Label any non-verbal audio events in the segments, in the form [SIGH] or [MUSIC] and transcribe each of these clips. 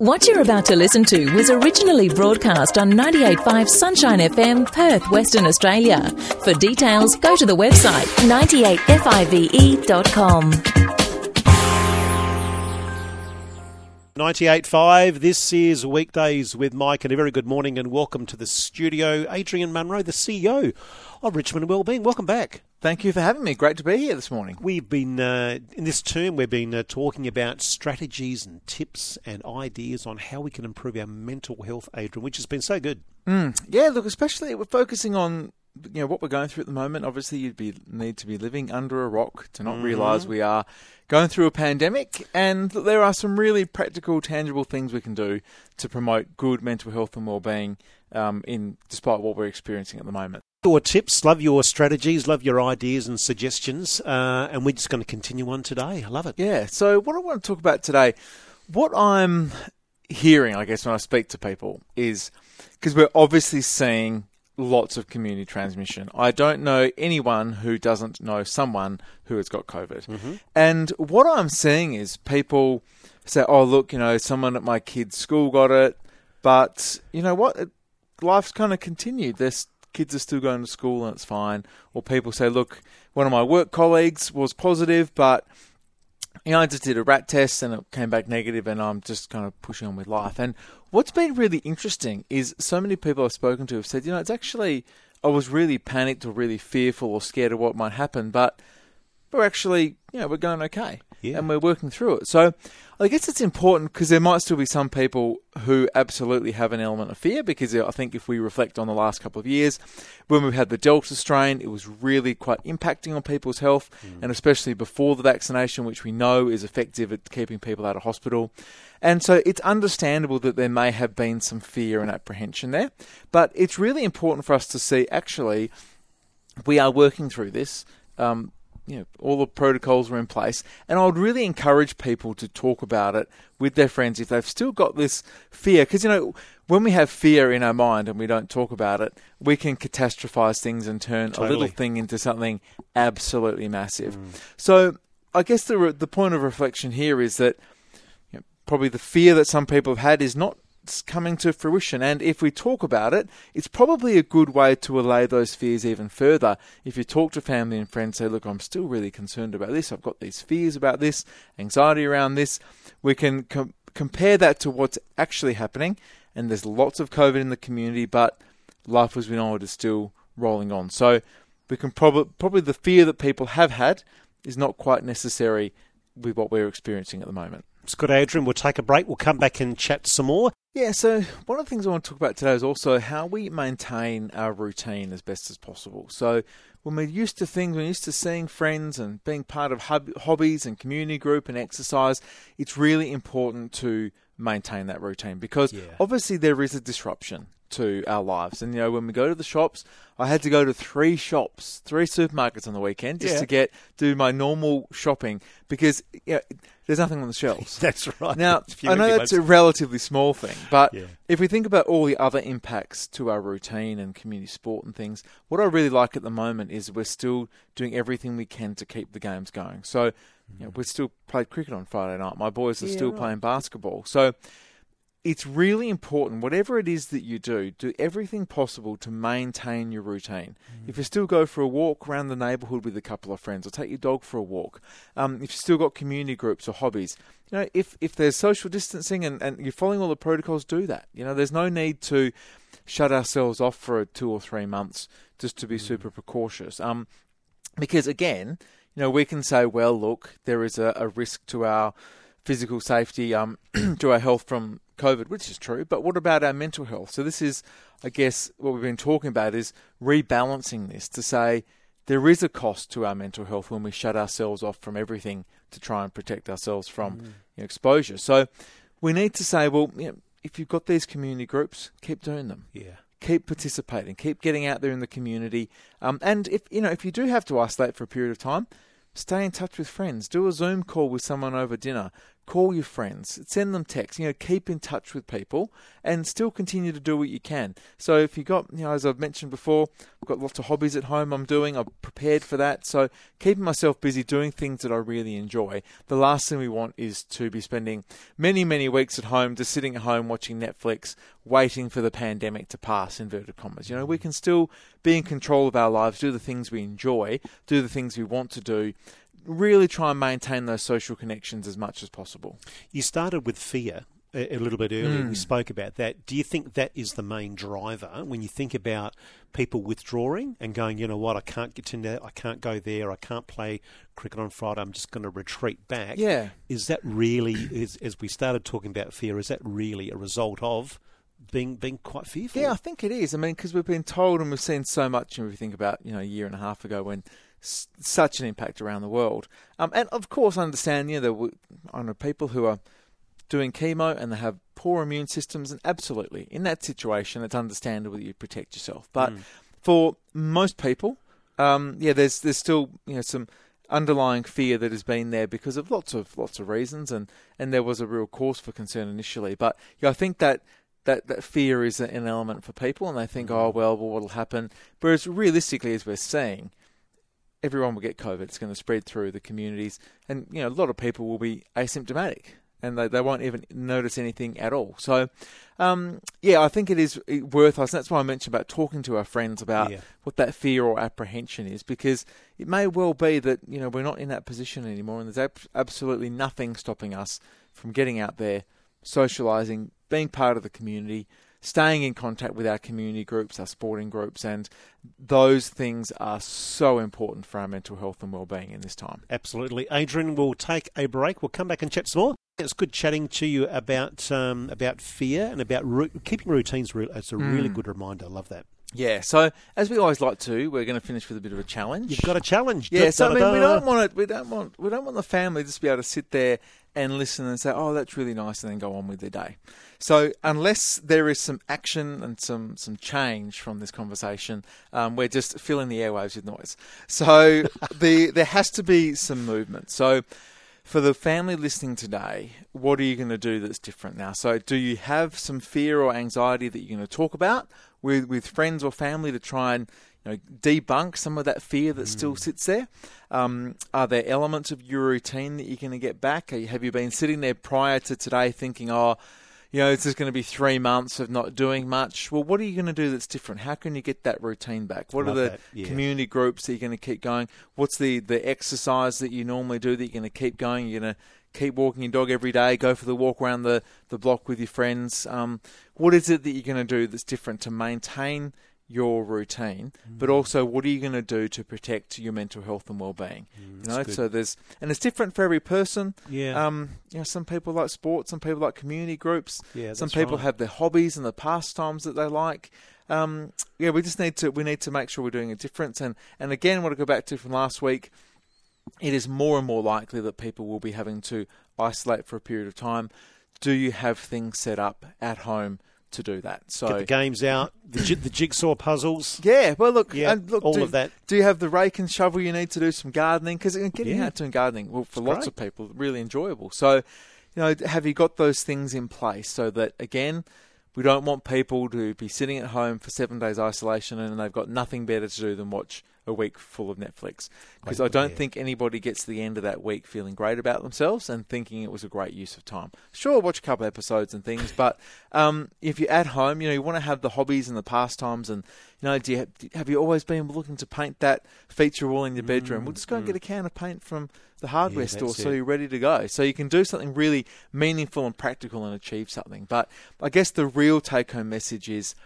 What you're about to listen to was originally broadcast on 98.5 Sunshine FM, Perth, Western Australia. For details, go to the website 98five.com. 98.5, this is Weekdays with Mike, and a very good morning and welcome to the studio. Adrian Munro, the CEO of Richmond Wellbeing. Welcome back. Thank you for having me. Great to be here this morning. We've been, uh, in this term, we've been uh, talking about strategies and tips and ideas on how we can improve our mental health, Adrian, which has been so good. Mm, yeah, look, especially we're focusing on you know what we're going through at the moment. Obviously, you'd be need to be living under a rock to not mm-hmm. realise we are going through a pandemic, and there are some really practical, tangible things we can do to promote good mental health and well-being um, in despite what we're experiencing at the moment your tips, love your strategies, love your ideas and suggestions, uh, and we're just going to continue on today. I love it. Yeah. So, what I want to talk about today, what I'm hearing, I guess, when I speak to people is because we're obviously seeing lots of community transmission. I don't know anyone who doesn't know someone who has got COVID. Mm-hmm. And what I'm seeing is people say, oh, look, you know, someone at my kid's school got it. But you know what? Life's kind of continued. There's kids are still going to school and it's fine. Or people say, look, one of my work colleagues was positive, but you know, I just did a rat test and it came back negative, and I'm just kind of pushing on with life. And what's been really interesting is so many people I've spoken to have said, you know, it's actually I was really panicked or really fearful or scared of what might happen, but we're actually, you know, we're going okay yeah. and we're working through it. So I guess it's important because there might still be some people who absolutely have an element of fear because I think if we reflect on the last couple of years, when we had the Delta strain, it was really quite impacting on people's health, mm. and especially before the vaccination, which we know is effective at keeping people out of hospital. And so it's understandable that there may have been some fear and apprehension there, but it's really important for us to see actually we are working through this. Um, you know, all the protocols were in place. And I would really encourage people to talk about it with their friends if they've still got this fear. Because, you know, when we have fear in our mind and we don't talk about it, we can catastrophize things and turn totally. a little thing into something absolutely massive. Mm. So I guess the, the point of reflection here is that you know, probably the fear that some people have had is not coming to fruition. And if we talk about it, it's probably a good way to allay those fears even further. If you talk to family and friends, say, look, I'm still really concerned about this. I've got these fears about this, anxiety around this. We can com- compare that to what's actually happening. And there's lots of COVID in the community, but life as we know it is still rolling on. So we can probably, probably the fear that people have had is not quite necessary with what we're experiencing at the moment. It's good, Adrian. We'll take a break. We'll come back and chat some more. Yeah, so one of the things I want to talk about today is also how we maintain our routine as best as possible. So when we're used to things, we're used to seeing friends and being part of hobbies and community group and exercise, it's really important to maintain that routine because yeah. obviously there is a disruption to our lives. And you know, when we go to the shops, I had to go to three shops, three supermarkets on the weekend just yeah. to get do my normal shopping because you know, there's nothing on the shelves. [LAUGHS] that's right. Now [LAUGHS] I know that's a relatively small thing, but yeah. if we think about all the other impacts to our routine and community sport and things, what I really like at the moment is we're still doing everything we can to keep the games going. So you know, we still played cricket on Friday night. My boys are yeah, still right. playing basketball. So it's really important, whatever it is that you do, do everything possible to maintain your routine. Mm. If you still go for a walk around the neighbourhood with a couple of friends, or take your dog for a walk, um, if you've still got community groups or hobbies, you know, if, if there's social distancing and, and you're following all the protocols, do that. You know, there's no need to shut ourselves off for two or three months just to be mm. super precautious. Um, because again, you know, we can say, well, look, there is a, a risk to our physical safety, um, [CLEARS THROAT] to our health from COVID, which is true, but what about our mental health? So this is, I guess, what we've been talking about is rebalancing this to say there is a cost to our mental health when we shut ourselves off from everything to try and protect ourselves from mm. you know, exposure. So we need to say, well, you know, if you've got these community groups, keep doing them. Yeah. Keep participating. Keep getting out there in the community. Um, and if you know if you do have to isolate for a period of time, stay in touch with friends. Do a Zoom call with someone over dinner call your friends, send them texts, you know, keep in touch with people and still continue to do what you can. So if you got, you know, as I've mentioned before, I've got lots of hobbies at home I'm doing, I'm prepared for that. So keeping myself busy doing things that I really enjoy. The last thing we want is to be spending many, many weeks at home just sitting at home watching Netflix, waiting for the pandemic to pass, inverted commas. You know, we can still be in control of our lives, do the things we enjoy, do the things we want to do, really try and maintain those social connections as much as possible. You started with fear a, a little bit earlier. Mm. We spoke about that. Do you think that is the main driver when you think about people withdrawing and going, you know what, I can't get in there, I can't go there, I can't play cricket on Friday, I'm just going to retreat back? Yeah. Is that really, is, as we started talking about fear, is that really a result of being being quite fearful? Yeah, I think it is. I mean, because we've been told and we've seen so much, and we think about you know a year and a half ago when s- such an impact around the world. Um, and of course, I understand you know there I know people who are doing chemo and they have poor immune systems, and absolutely in that situation, it's understandable that you protect yourself. But for most people, um, yeah, there's there's still you know some underlying fear that has been there because of lots of lots of reasons, and and there was a real cause for concern initially. But yeah, I think that that, that fear is an element for people, and they think, oh well, well, what'll happen? Whereas realistically, as we're seeing, everyone will get COVID. It's going to spread through the communities, and you know a lot of people will be asymptomatic, and they, they won't even notice anything at all. So, um, yeah, I think it is worth us. That's why I mentioned about talking to our friends about Yeah. what that fear or apprehension is, because it may well be that you know we're not in that position anymore, and there's ab- absolutely nothing stopping us from getting out there, socialising, being part of the community, staying in contact with our community groups, our sporting groups, and those things are so important for our mental health and well-being in this time. Absolutely. Adrian, we'll take a break. We'll come back and chat some more. It's good chatting to you about um, about fear and about ru- keeping routines. It's a really good reminder. I love that. Yeah. So as we always like to, we're going to finish with a bit of a challenge. You've got a challenge. Yeah, so I mean, we Da-da-da. don't want it. We don't want. We don't want the family just to be able to sit there and listen and say, "Oh, that's really nice," and then go on with their day. So, unless there is some action and some some change from this conversation, um, we're just filling the airwaves with noise. So, [LAUGHS] the there has to be some movement. So. For the family listening today, what are you going to do that's different now? So, do you have some fear or anxiety that you're going to talk about with, with friends or family to try and you know, debunk some of that fear that still sits there? Um, are there elements of your routine that you're going to get back? Are you- Have you been sitting there prior to today thinking, oh, you know, this is going to be three months of not doing much? Well, what are you going to do that's different? How can you get that routine back? What Love are the yeah. community groups that you're going to keep going? What's the, the exercise that you normally do that you're going to keep going? You're going to keep walking your dog every day, go for the walk around the, the block with your friends. Um, what is it that you're going to do that's different to maintain your routine, Mm. but also what are you going to do to protect your mental health and well-being? you know, Mm, good. so there's and it's different for every person. Yeah. Um, you know, some people like sports, some people like community groups. Yeah, some people right. have their hobbies and the pastimes that they like. Um, yeah, we just need to we need to make sure we're doing a difference. And and again, what I go back to from last week, it is more and more likely that people will be having to isolate for a period of time. Do you have things set up at home to do that? So Get the games out, the, ji- the jigsaw puzzles. yeah, well, look, Yeah, and look, all do, of that. Do you have the rake and shovel you need to do some gardening? Because uh, getting Yeah. out doing gardening, well, for It's lots great. of people, really enjoyable. So, you know, have you got those things in place so that again, we don't want people to be sitting at home for seven days isolation and they've got nothing better to do than watch a week full of Netflix. Because I don't yeah. think anybody gets to the end of that week feeling great about themselves and thinking it was a great use of time. Sure, watch a couple episodes and things, but um, if you're at home, you know, you want to have the hobbies and the pastimes and you know, do you have, have you always been looking to paint that feature wall in your bedroom? Well, just go and get a can of paint from the hardware Mm, Yeah, store so it. you're ready to go. So you can do something really meaningful and practical and achieve something. But I guess the real take home message is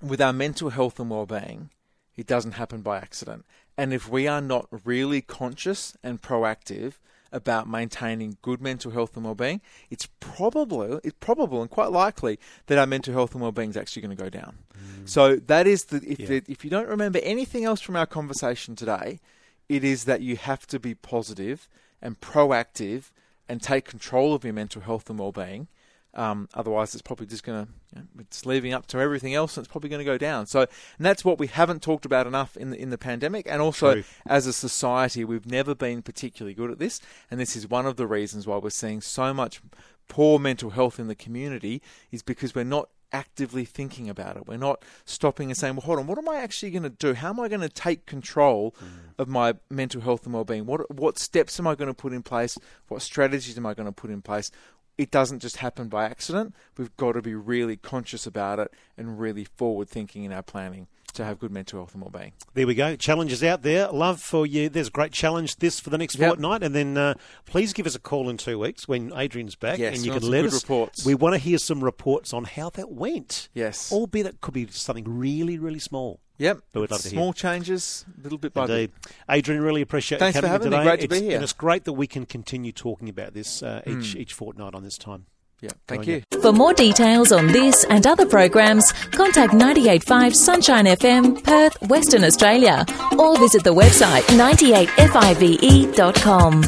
with our mental health and well-being, it doesn't happen by accident. And if we are not really conscious and proactive about maintaining good mental health and well-being, it's probably it's probable and quite likely that our mental health and well-being is actually going to go down. Mm. So that is the if Yeah. the, if you don't remember anything else from our conversation today, it is that you have to be positive and proactive and take control of your mental health and well-being Um, otherwise, it's probably just going to, you know, it's leaving up to everything else, and it's probably going to go down. So, and that's what we haven't talked about enough in the in the pandemic, and also True. as a society, we've never been particularly good at this, and this is one of the reasons why we're seeing so much poor mental health in the community is because we're not actively thinking about it. We're not stopping and saying, "Well, hold on, what am I actually going to do? How am I going to take control of my mental health and well-being? What what steps am I going to put in place? What strategies am I going to put in place?" It doesn't just happen by accident. We've got to be really conscious about it and really forward thinking in our planning to have good mental health and well-being. There we go. Challenges out there. Love for you. There's a great challenge this for the next Yep. fortnight, and then uh, please give us a call in two weeks when Adrian's back, Yes, and you can let good us. reports. We want to hear some reports on how that went. Yes. albeit it could be something really, really small. Yep. But we'd love to hear. Small changes, little bit by Indeed, Adrian, really appreciate Thanks you for coming having me. today. Great to be here. And it's great that we can continue talking about this uh, each each fortnight on this time. Yeah. Thank on you. you. For more details on this and other programs, contact 985 Sunshine FM, Perth, Western Australia, or visit the website 98five.com.